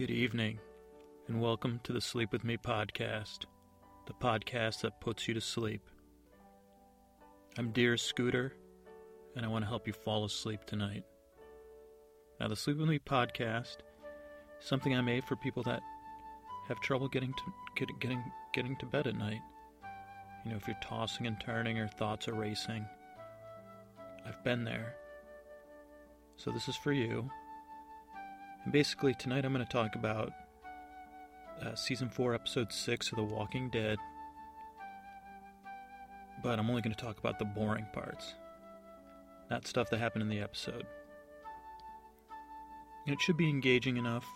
Good evening, and welcome to the Sleep With Me podcast, the podcast that puts you to sleep. I'm Dear Scooter, and I want to help you fall asleep tonight. Now, the Sleep With Me podcast is something I made for people that have trouble getting to get, getting getting to bed at night. You know, if you're tossing and turning or thoughts are racing, I've been there. So this is for you. And basically, tonight I'm going to talk about uh, season 4, episode 6 of The Walking Dead. But I'm only going to talk about the boring parts, not stuff that happened in the episode. It should be engaging enough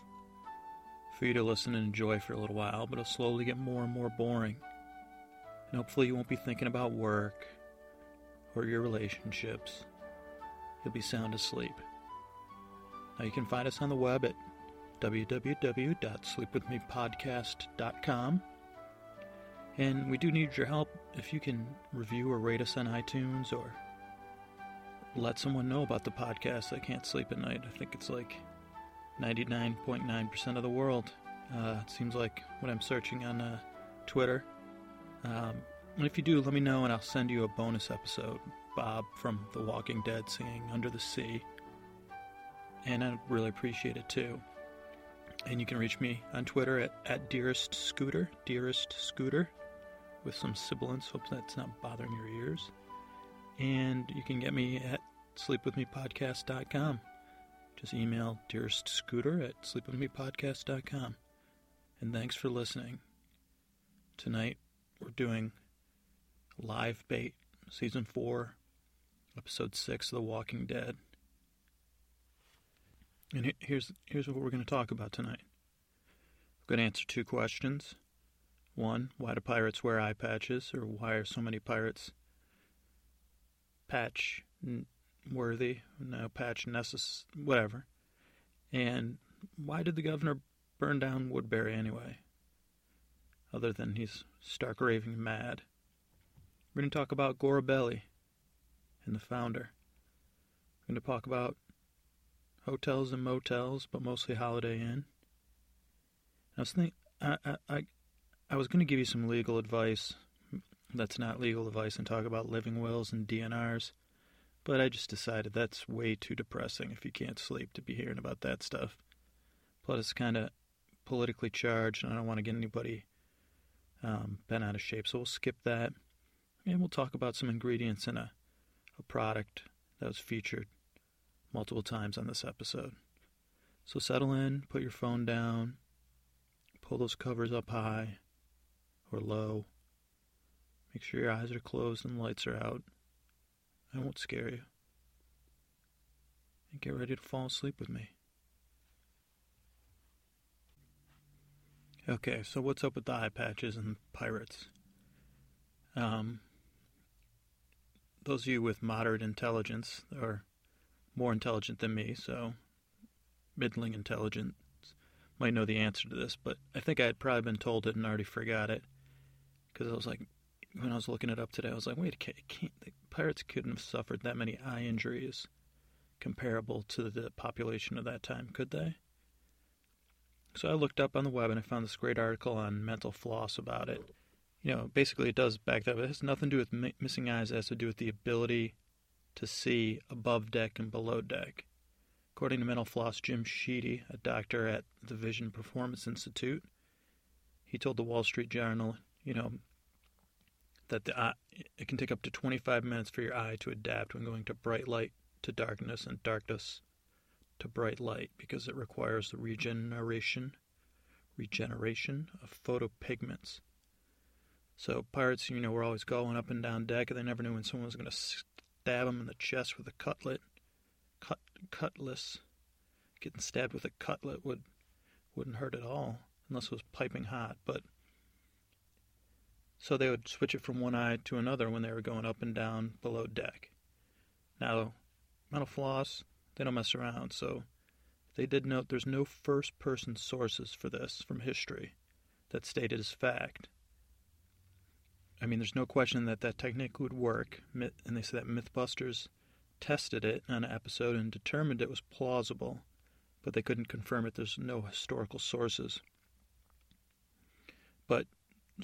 for you to listen and enjoy for a little while, but it'll slowly get more and more boring. And hopefully, you won't be thinking about work or your relationships. You'll be sound asleep. Now, you can find us on the web at www.sleepwithmepodcast.com. And we do need your help if you can review or rate us on iTunes or let someone know about the podcast that can't sleep at night. I think it's like 99.9% of the world. Uh, it seems like when I'm searching on uh, Twitter. Um, and if you do, let me know and I'll send you a bonus episode. Bob from The Walking Dead singing Under the Sea. And I'd really appreciate it too. And you can reach me on Twitter at, at Dearest Scooter, Dearest Scooter, with some sibilance. Hope that's not bothering your ears. And you can get me at sleepwithmepodcast.com. Just email Dearest Scooter at sleepwithmepodcast.com. And thanks for listening. Tonight we're doing Live Bait, Season 4, Episode 6 of The Walking Dead. And here's here's what we're going to talk about tonight. We're going to answer two questions. One, why do pirates wear eye patches, or why are so many pirates patch worthy, no patch necess, whatever. And why did the governor burn down Woodbury anyway? Other than he's stark raving mad. We're going to talk about Gorbelli and the founder. We're going to talk about hotels and motels, but mostly Holiday Inn. I was think I I I was going to give you some legal advice. That's not legal advice, and talk about living wills and DNRs. But I just decided that's way too depressing if you can't sleep to be hearing about that stuff. Plus, it's kind of politically charged, and I don't want to get anybody um, bent out of shape. So we'll skip that, and we'll talk about some ingredients in a, a product that was featured multiple times on this episode. So settle in, put your phone down, pull those covers up high or low. Make sure your eyes are closed and lights are out. I won't scare you. And get ready to fall asleep with me. Okay, so what's up with the eye patches and pirates? Um, those of you with moderate intelligence, or more intelligent than me, so middling intelligence might know the answer to this, but I think I had probably been told it and already forgot it. Because I was like, when I was looking it up today, I was like, wait, can't, the pirates couldn't have suffered that many eye injuries comparable to the population of that time, could they? So I looked up on the web and I found this great article on mental floss about it. You know, basically it does back that up. It has nothing to do with missing eyes. It has to do with the ability to see above deck and below deck. According to mental floss Jim Sheedy, a doctor at the Vision Performance Institute, he told the Wall Street Journal, you know, that the eye, it can take up to 25 minutes for your eye to adapt when going to bright light to darkness and darkness to bright light because it requires the regeneration regeneration of photopigments. So pirates, you know, were always going up and down deck, and they never knew when someone was going to stab him in the chest with a cutlet, cut cutlass. Getting stabbed with a cutlet would wouldn't hurt at all unless it was piping hot. But so they would switch it from one eye to another when they were going up and down below deck. Now, mental floss, they don't mess around, so they did note there's no first person sources for this from history that stated as fact. I mean, there's no question that that technique would work, and they say that Mythbusters tested it on an episode and determined it was plausible but they couldn't confirm it. There's no historical sources. But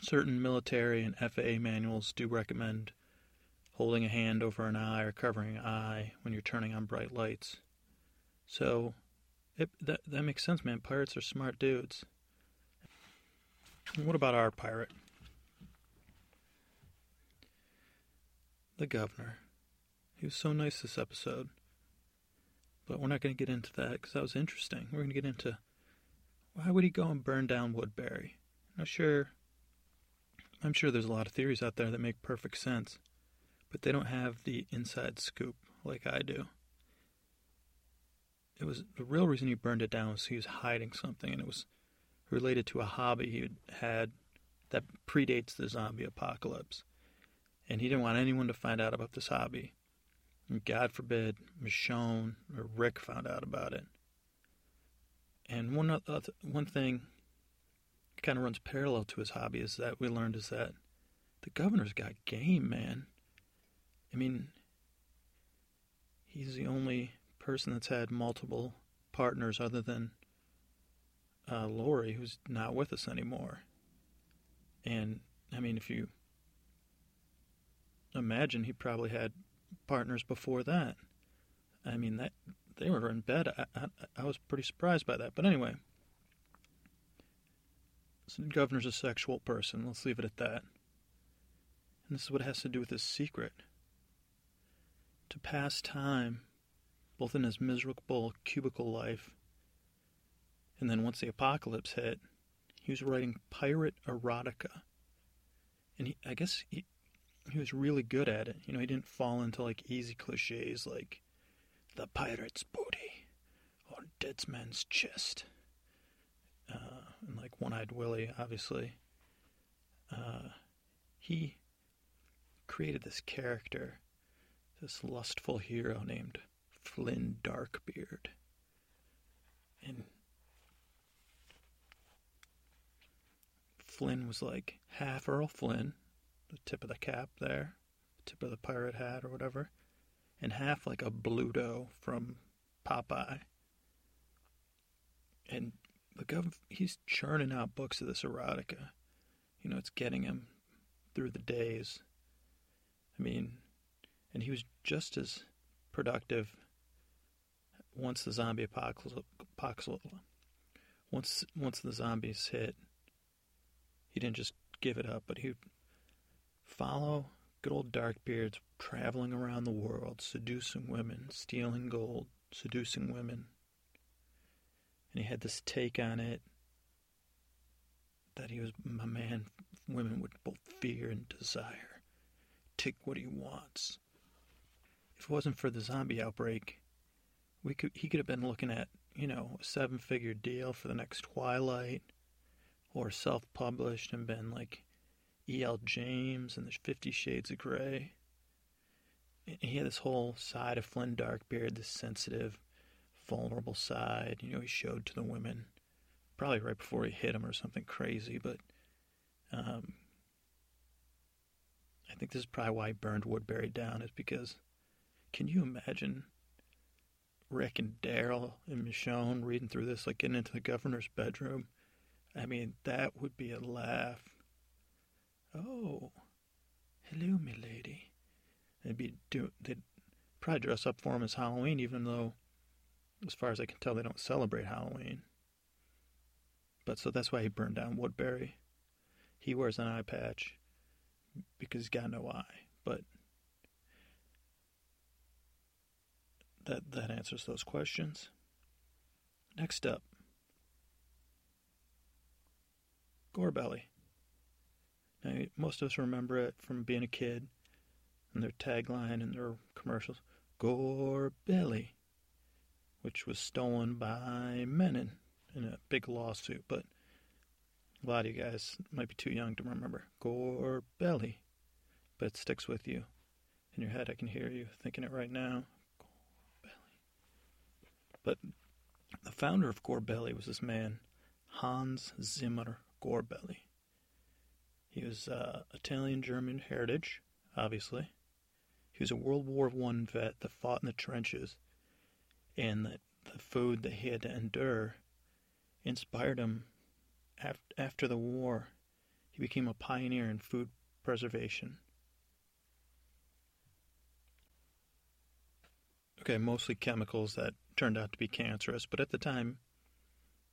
certain military and FAA manuals do recommend holding a hand over an eye or covering an eye when you're turning on bright lights. So it, that that makes sense, man. Pirates are smart dudes. what about our pirate? The governor. He was so nice this episode. But we're not going to get into that because that was interesting. We're going to get into why would he go and burn down Woodbury? Now, sure, I'm sure there's a lot of theories out there that make perfect sense, but they don't have the inside scoop like I do. It was the real reason he burned it down was he was hiding something, and it was related to a hobby he had that predates the zombie apocalypse. And he didn't want anyone to find out about this hobby. And God forbid Michonne or Rick found out about it. And one other, one thing kind of runs parallel to his hobby is that we learned is that the governor's got game, man. I mean, he's the only person that's had multiple partners other than uh, Lori, who's not with us anymore. And I mean, if you imagine, he probably had partners before that. I mean that they were in bed. I, I, I was pretty surprised by that. But anyway, so the governor's a sexual person. Let's leave it at that. And this is what it has to do with his secret. To pass time, both in his miserable cubicle life, and then once the apocalypse hit, he was writing pirate erotica. And he, I guess he, he was really good at it. You know, he didn't fall into like easy cliches like the pirate's booty or dead man's chest. Uh, and like One Eyed Willie, obviously. Uh, he created this character, this lustful hero named Flynn Darkbeard. And Flynn was like half Errol Flynn, the tip of the cap there, tip of the pirate hat or whatever, and half like a Bluto from Popeye. And the gov he's churning out books of this erotica. You know, it's getting him through the days. I mean, and he was just as productive once the zombie apocalypse, once once the zombies hit. He didn't just give it up, but he follow good old Darkbeards traveling around the world, seducing women, stealing gold, seducing women. And he had this take on it that he was a man women would both fear and desire. Take what he wants. If it wasn't for the zombie outbreak, we could he could have been looking at, you know, a seven figure deal for the next Twilight or self published and been like E.L. James and there's Fifty Shades of Grey. He had this whole side of Flynn Darkbeard, this sensitive, vulnerable side. You know, he showed to the women, probably right before he hit him or something crazy. But um, I think this is probably why he burned Woodbury down, is because can you imagine Rick and Daryl and Michonne reading through this, like getting into the governor's bedroom? I mean, that would be a laugh. Oh, hello, milady. They'd be do they'd probably dress up for him as Halloween, even though, as far as I can tell, they don't celebrate Halloween. But so that's why he burned down Woodbury. He wears an eye patch because he's got no eye. But that that answers those questions. Next up, Gorbelli. Most of us remember it from being a kid and their tagline and their commercials Gore Belly, which was stolen by Mennen in a big lawsuit. But a lot of you guys might be too young to remember Gore Belly, but it sticks with you. In your head, I can hear you thinking it right now. Gore Belly. But the founder of Gorbelli was this man, Hans Zimmer Gorbelli. He was uh, Italian German heritage, obviously. He was a World War One vet that fought in the trenches, and that the food that he had to endure inspired him after the war. He became a pioneer in food preservation. Okay, mostly chemicals that turned out to be cancerous, but at the time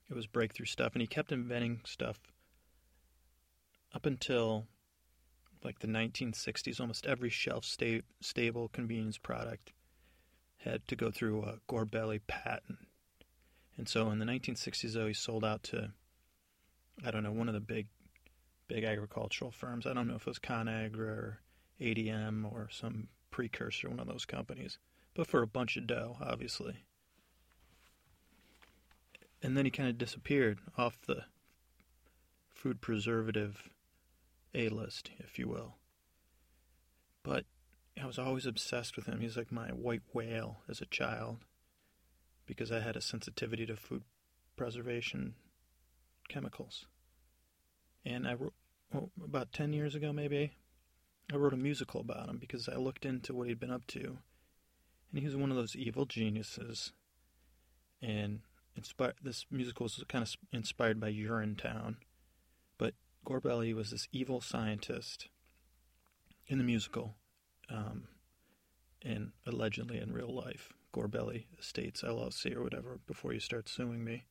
it was breakthrough stuff, and he kept inventing stuff up until like the 1960s. Almost every shelf sta- stable convenience product had to go through a Gorbelli patent. And so in the 1960s, though, he sold out to, I don't know, one of the big, big agricultural firms. I don't know if it was ConAgra or ADM or some precursor, one of those companies, but for a bunch of dough, obviously. And then he kind of disappeared off the food preservative A list, if you will. But I was always obsessed with him. He's like my white whale as a child because I had a sensitivity to food preservation chemicals. And I wrote, well, about 10 years ago, maybe, I wrote a musical about him because I looked into what he'd been up to. And he was one of those evil geniuses. And inspired, this musical was kind of inspired by Urinetown. Gorbelli was this evil scientist in the musical um, and allegedly in real life, Gorbelli Estates LLC or whatever, before you start suing me.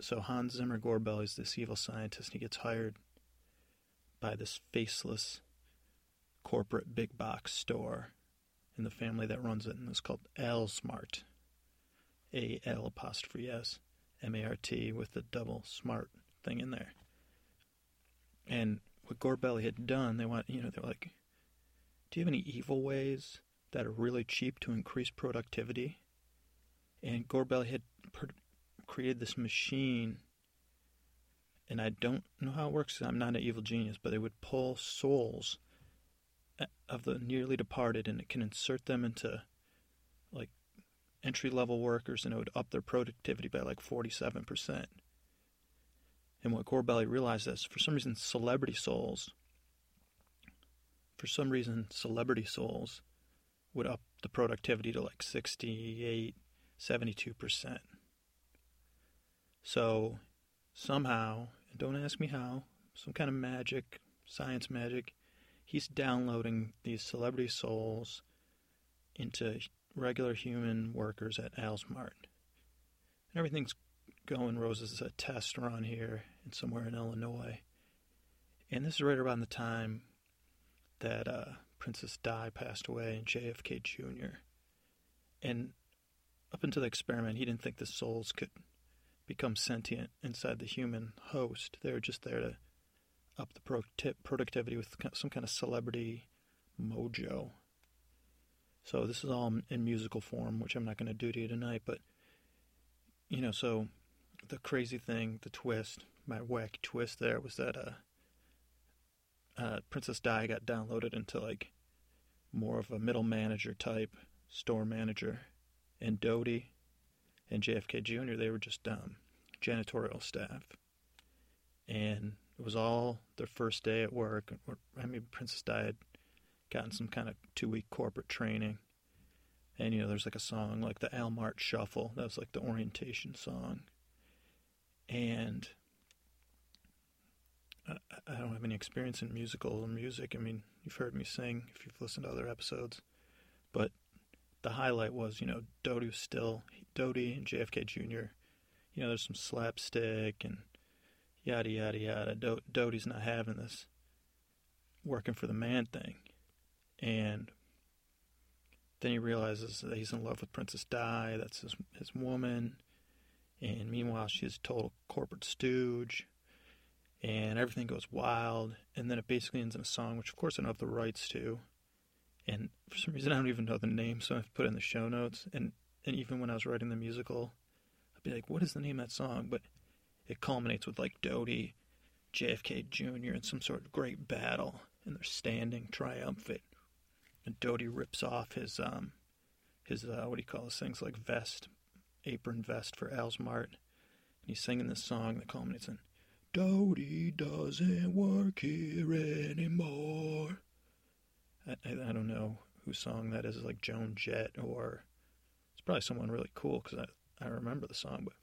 So Hans Zimmer Gorbelli is this evil scientist. and He gets hired by this faceless corporate big box store in the family that runs it, and it's called L Smart, A L apostrophe S M A R T with the double smart in there. And what Gorbelli had done, they want you know, they're like, do you have any evil ways that are really cheap to increase productivity? And Gorbelli had per- created this machine, and I don't know how it works. I'm not an evil genius, but they would pull souls uh, of the nearly departed, and it can insert them into like entry level workers, and it would up their productivity by like 47%. And what Gorbelli realized is for some reason, celebrity souls for some reason, celebrity souls would up the productivity to like 68, 72%. So somehow, and don't ask me how, some kind of magic, science magic, he's downloading these celebrity souls into regular human workers at Alsmart. And everything's going roses as a test run here and somewhere in Illinois. And this is right around the time that uh, Princess Di passed away and JFK Jr. And up until the experiment, he didn't think the souls could become sentient inside the human host. They were just there to up the productivity with some kind of celebrity mojo. So this is all in musical form, which I'm not going to do to you tonight. But you know, so the crazy thing, the twist, my wacky twist there was that uh, uh, Princess Di got downloaded into like more of a middle manager type store manager, and Dodi and JFK Jr. they were just um, janitorial staff, and it was all their first day at work. I mean, Princess Di had gotten some kind of two week corporate training. And you know, there's like a song like the Almart Shuffle. That was like the orientation song. And I don't have any experience in musical or music. I mean, you've heard me sing if you've listened to other episodes, but the highlight was, you know, Dodi was still Dodi and JFK Jr. You know, there's some slapstick and yada yada yada. Do- Dodi's not having this working for the man thing, and then he realizes that he's in love with Princess Di. That's his his woman, and meanwhile she's a total corporate stooge and everything goes wild, and then it basically ends in a song, which of course I don't have the rights to, and for some reason I don't even know the name, so I've to put in the show notes, and and even when I was writing the musical, I'd be like, what is the name of that song? But it culminates with like Dodi, JFK Jr. in some sort of great battle, and they're standing triumphant, and Dodi rips off his um his uh, what do you call those things? Like vest, apron vest for Alsmart, and he's singing this song that culminates in Dodi doesn't work here anymore. I, I, I, don't know whose song that is, like Joan Jett or it's probably someone really cool because I, I remember the song, but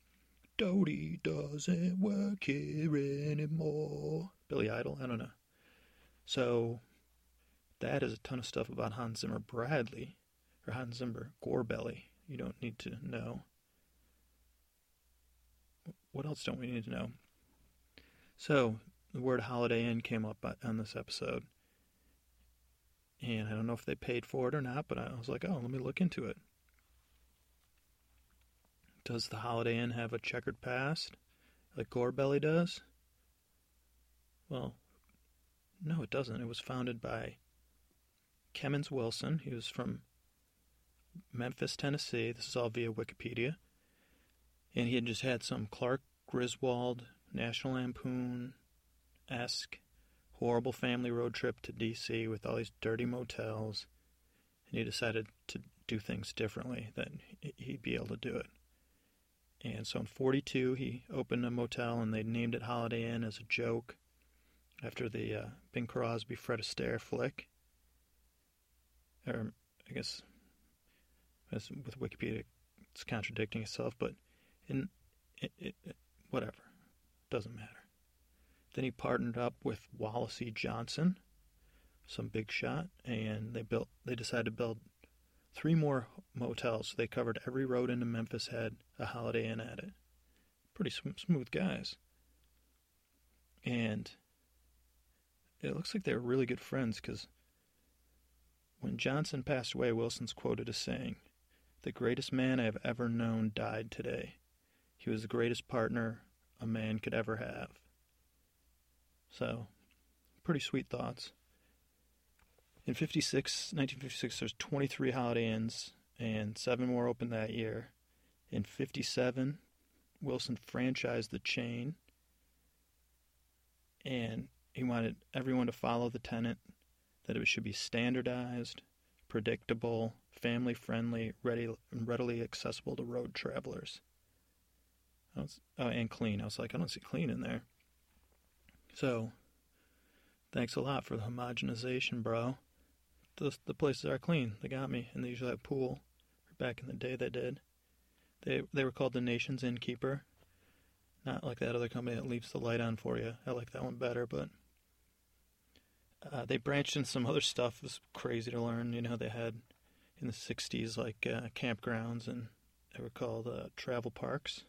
Dodi doesn't work here anymore. Billy Idol, I don't know. So that is a ton of stuff about Hans Zimmer Bradley, or Hans Zimmer Gorbelli. You don't need to know. What else don't we need to know? So, the word Holiday Inn came up on this episode. And I don't know if they paid for it or not, but I was like, oh, let me look into it. Does the Holiday Inn have a checkered past like Gore Gorbelli does? Well, no, it doesn't. It was founded by Kemmons Wilson. He was from Memphis, Tennessee. This is all via Wikipedia. And he had just had some Clark Griswold, National Lampoon esque, horrible family road trip to D.C. with all these dirty motels. And he decided to do things differently, that he'd be able to do it. And so in 42, he opened a motel and they named it Holiday Inn as a joke after the uh, Bing Crosby Fred Astaire flick. Or, I guess, with Wikipedia, it's contradicting itself, but it, it, it, whatever, doesn't matter. Then he partnered up with Wallace E. Johnson, some big shot, and they built. They decided to build three more motels. So they covered every road into Memphis, had a Holiday Inn at it. Pretty sm- smooth guys. And it looks like they were really good friends because when Johnson passed away, Wilson's quoted as saying, The greatest man I have ever known died today. He was the greatest partner a man could ever have. So, pretty sweet thoughts. In 56, 1956, there's 23 Holiday Inns, and seven more opened that year. In 57, Wilson franchised the chain, and he wanted everyone to follow the tenet that it should be standardized, predictable, family friendly, ready, readily accessible to road travelers. Was, oh, and clean. I was like, I don't see clean in there. So, thanks a lot for the homogenization, bro. The, the places are clean. They got me, and they usually have pool. Back in the day, they did. They they were called the Nation's Innkeeper. Not like that other company that leaves the light on for you. I like that one better, but uh, they branched in some other stuff. It was crazy to learn. You know, they had in the 60s like uh, campgrounds and they were called uh, travel parks.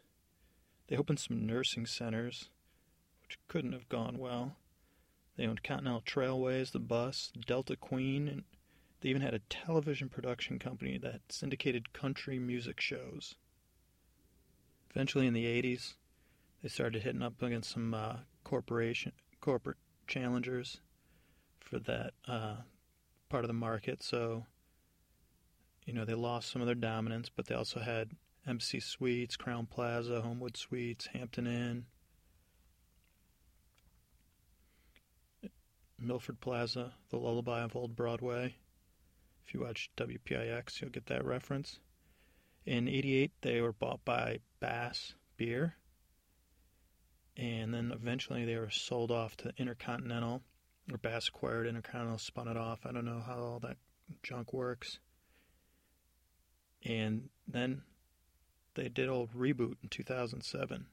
They opened some nursing centers, which couldn't have gone well. They owned Continental Trailways, the bus, Delta Queen, and they even had a television production company that syndicated country music shows. Eventually, in the 80s, they started hitting up against some uh, corporation corporate challengers for that uh, part of the market. So, you know, they lost some of their dominance, but they also had Embassy Suites, Crowne Plaza, Homewood Suites, Hampton Inn, Milford Plaza, the lullaby of Old Broadway. If you watch WPIX, you'll get that reference. In 88, they were bought by Bass Beer. And then eventually they were sold off to Intercontinental or Bass acquired Intercontinental, spun it off. I don't know how all that junk works. And then they did a reboot in 2007.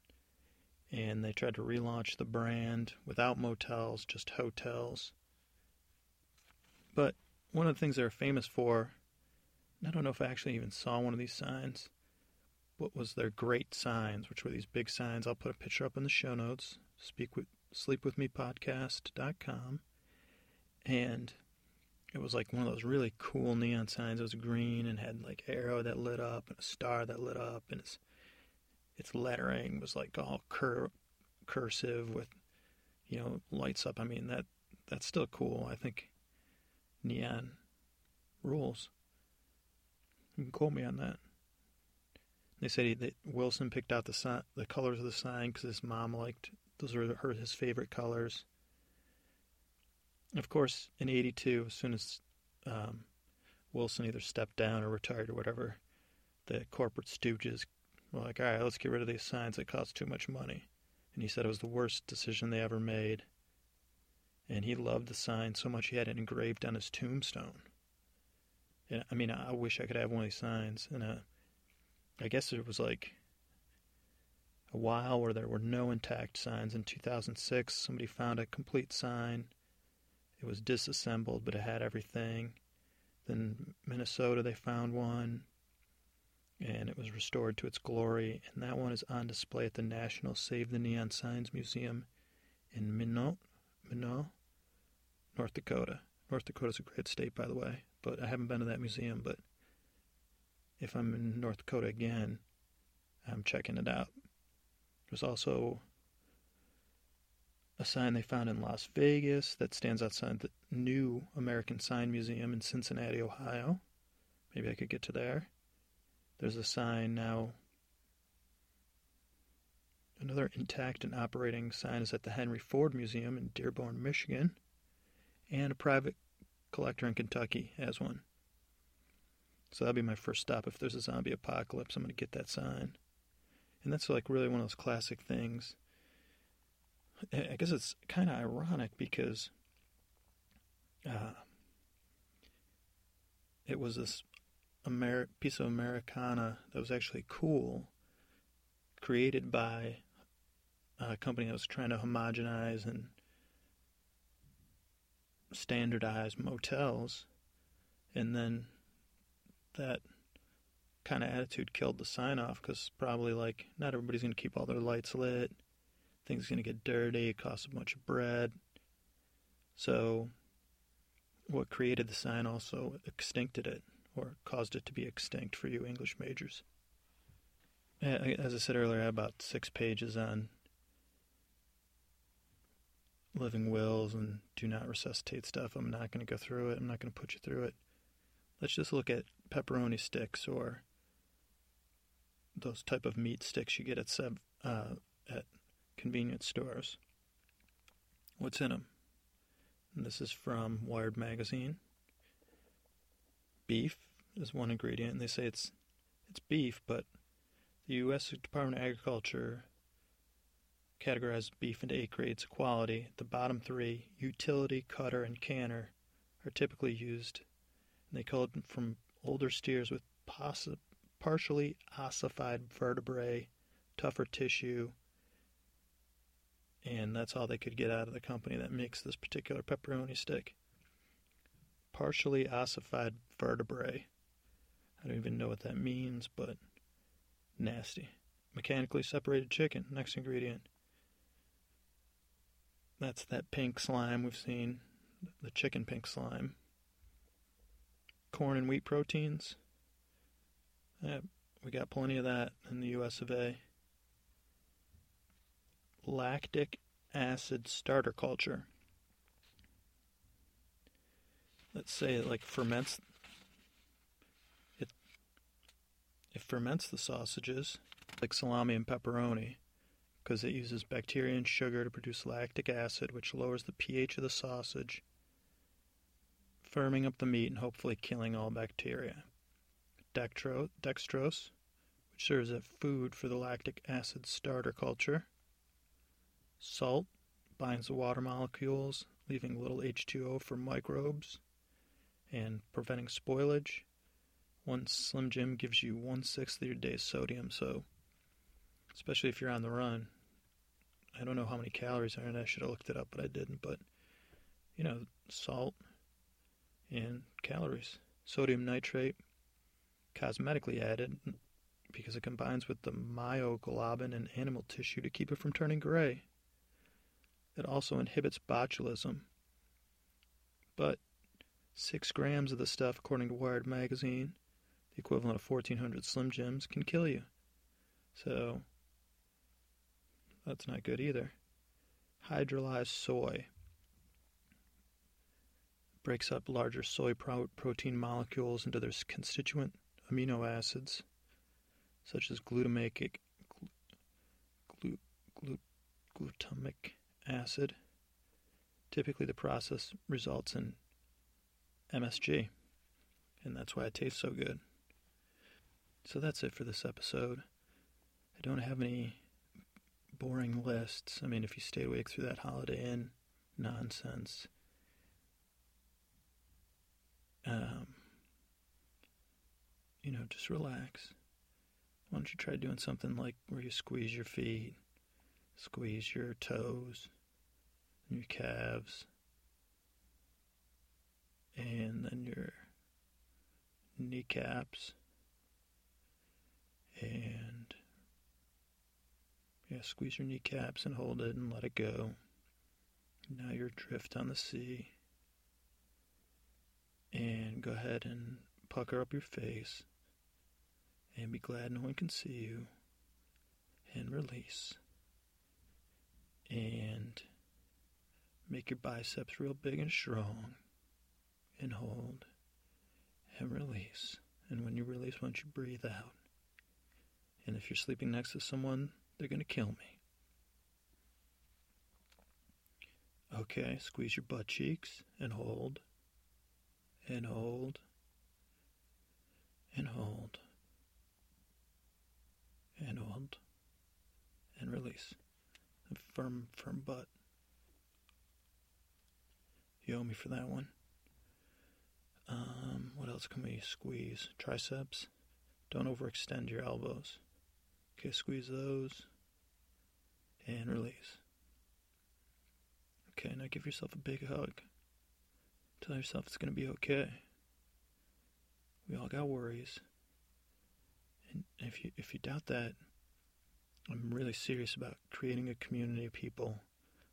And they tried to relaunch the brand without motels, just hotels. But one of the things they're famous for, I don't know if I actually even saw one of these signs, what was their great signs, which were these big signs. I'll put a picture up in the show notes. Speak with sleepwithmepodcast.com. And it was like one of those really cool neon signs. It was green and had like arrow that lit up and a star that lit up, and its its lettering was like all cur- cursive with you know lights up. I mean that that's still cool. I think neon rules. You can quote me on that. They said he, that Wilson picked out the sign, the colors of the sign because his mom liked those were her his favorite colors. Of course, in '82, as soon as um, Wilson either stepped down or retired or whatever, the corporate stooges were like, "All right, let's get rid of these signs that cost too much money." And he said it was the worst decision they ever made. And he loved the sign so much he had it engraved on his tombstone. And I mean, I wish I could have one of these signs. And uh, I guess there was like a while where there were no intact signs. In 2006, somebody found a complete sign. It was disassembled, but it had everything. Then Minnesota, they found one, and it was restored to its glory. And that one is on display at the National Save the Neon Signs Museum in Minot, Minot, North Dakota. North Dakota's a great state, by the way, but I haven't been to that museum. But if I'm in North Dakota again, I'm checking it out. There's also a sign they found in Las Vegas that stands outside the new American Sign Museum in Cincinnati, Ohio. Maybe I could get to there. There's a sign now. Another intact and operating sign is at the Henry Ford Museum in Dearborn, Michigan. And a private collector in Kentucky has one. So that'll be my first stop. If there's a zombie apocalypse, I'm going to get that sign. And that's like really one of those classic things I guess it's kind of ironic because uh, it was this Amer- piece of Americana that was actually cool, created by a company that was trying to homogenize and standardize motels, and then that kind of attitude killed the sign off because probably like not everybody's going to keep all their lights lit things going to get dirty, it costs a bunch of bread. So, what created the sign also extincted it, or caused it to be extinct for you English majors. As I said earlier, I have about six pages on living wills and do not resuscitate stuff. I'm not going to go through it. I'm not going to put you through it. Let's just look at pepperoni sticks or those type of meat sticks you get at uh, convenience stores. What's in them? And this is from Wired Magazine. Beef is one ingredient, and they say it's it's beef, but the U.S. Department of Agriculture categorized beef into eight grades of quality. The bottom three, utility, cutter, and canner, are typically used, and they call it from older steers with possi- partially ossified vertebrae, tougher tissue, and that's all they could get out of the company that makes this particular pepperoni stick. Partially ossified vertebrae. I don't even know what that means, but nasty. Mechanically separated chicken, next ingredient. That's that pink slime we've seen, the chicken pink slime. Corn and wheat proteins. Yeah, we got plenty of that in the US of A lactic acid starter culture. Let's say it like ferments it it ferments the sausages like salami and pepperoni because it uses bacteria and sugar to produce lactic acid which lowers the pH of the sausage firming up the meat and hopefully killing all bacteria. Dextro, dextrose, which serves as food for the lactic acid starter culture. Salt binds the water molecules, leaving little H2O for microbes and preventing spoilage. One Slim Jim gives you one sixth of your day's sodium, so especially if you're on the run. I don't know how many calories are in it. I should have looked it up, but I didn't. But you know, salt and calories. Sodium nitrate, cosmetically added because it combines with the myoglobin in animal tissue to keep it from turning gray. It also inhibits botulism. But 6 grams of the stuff, according to Wired Magazine, the equivalent of 1,400 Slim Jims, can kill you. So, that's not good either. Hydrolyzed soy breaks up larger soy pro- protein molecules into their constituent amino acids, such as glutamic, glu, glu, glutamic acid. Typically, the process results in MSG, and that's why it tastes so good. So that's it for this episode. I don't have any boring lists. I mean, if you stayed awake through that Holiday Inn nonsense, um, you know, just relax. Why don't you try doing something like where you squeeze your feet, squeeze your toes, and your calves, and then your kneecaps, and yeah, squeeze your kneecaps and hold it and let it go. Now you're adrift on the sea. And go ahead and pucker up your face and be glad no one can see you. And release. And make your biceps real big and strong. And hold. And release. And when you release, don't you breathe out? And if you're sleeping next to someone, they're going to kill me. Okay, squeeze your butt cheeks and hold. And hold. And hold and hold and release. Firm, firm butt. You owe me for that one. Um, what else can we squeeze? Triceps. Don't overextend your elbows. Okay, squeeze those and release. Okay, now give yourself a big hug. Tell yourself it's going to be okay. We all got worries. And if you if you doubt that, I'm really serious about creating a community of people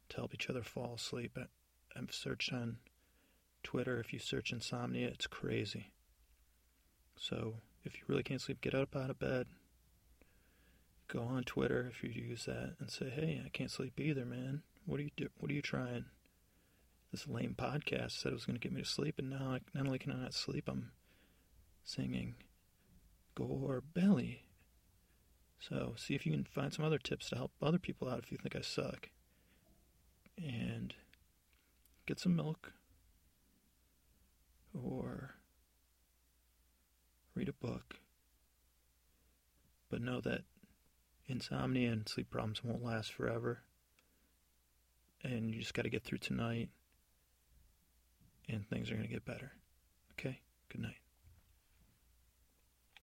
to help each other fall asleep. I, I've searched on Twitter. If you search insomnia, it's crazy. So if you really can't sleep, get up out of bed. Go on Twitter if you use that and say, "Hey, I can't sleep either, man. What are you do? What are you trying?" This lame podcast said it was going to get me to sleep, and now I, not only can I not sleep, I'm singing or belly. So see if you can find some other tips to help other people out if you think I suck. And get some milk or read a book. But know that insomnia and sleep problems won't last forever. And you just got to get through tonight, and things are going to get better. Okay? Good night.